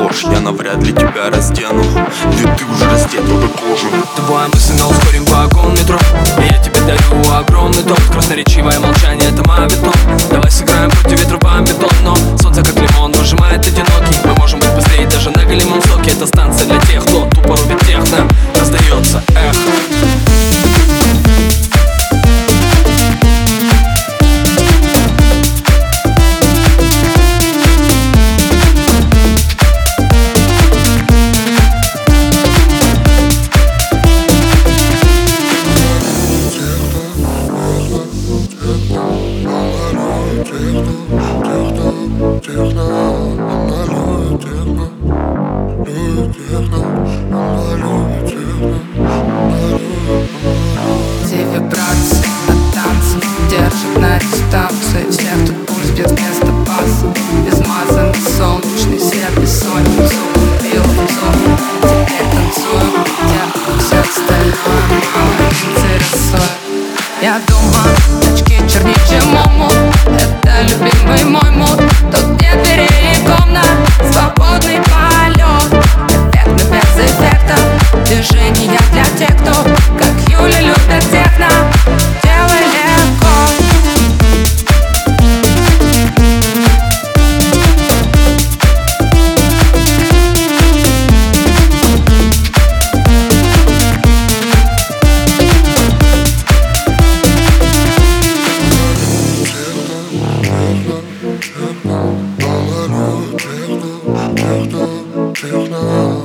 ложь Я навряд ли тебя раздену. Ведь ты уже раздет уже кожу. Мысль на ускорим вагон метро. Я тебе дарю огромный топ Красноречивое молчание это мавитон Давай сыграем против ветра по бетон солнце как лимон выжимает одинокий. Мы можем быть быстрее даже на голимом соке Это станция для тех, кто тупо рубит техно Все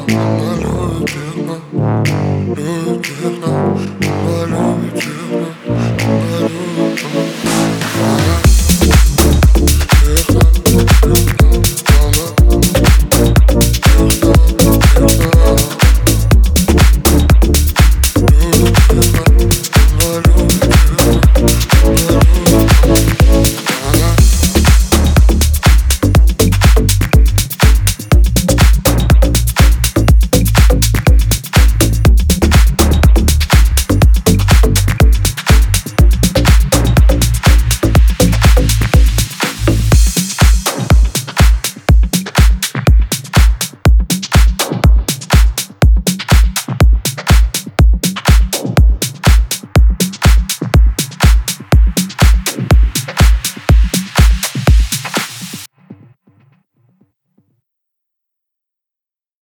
Alone,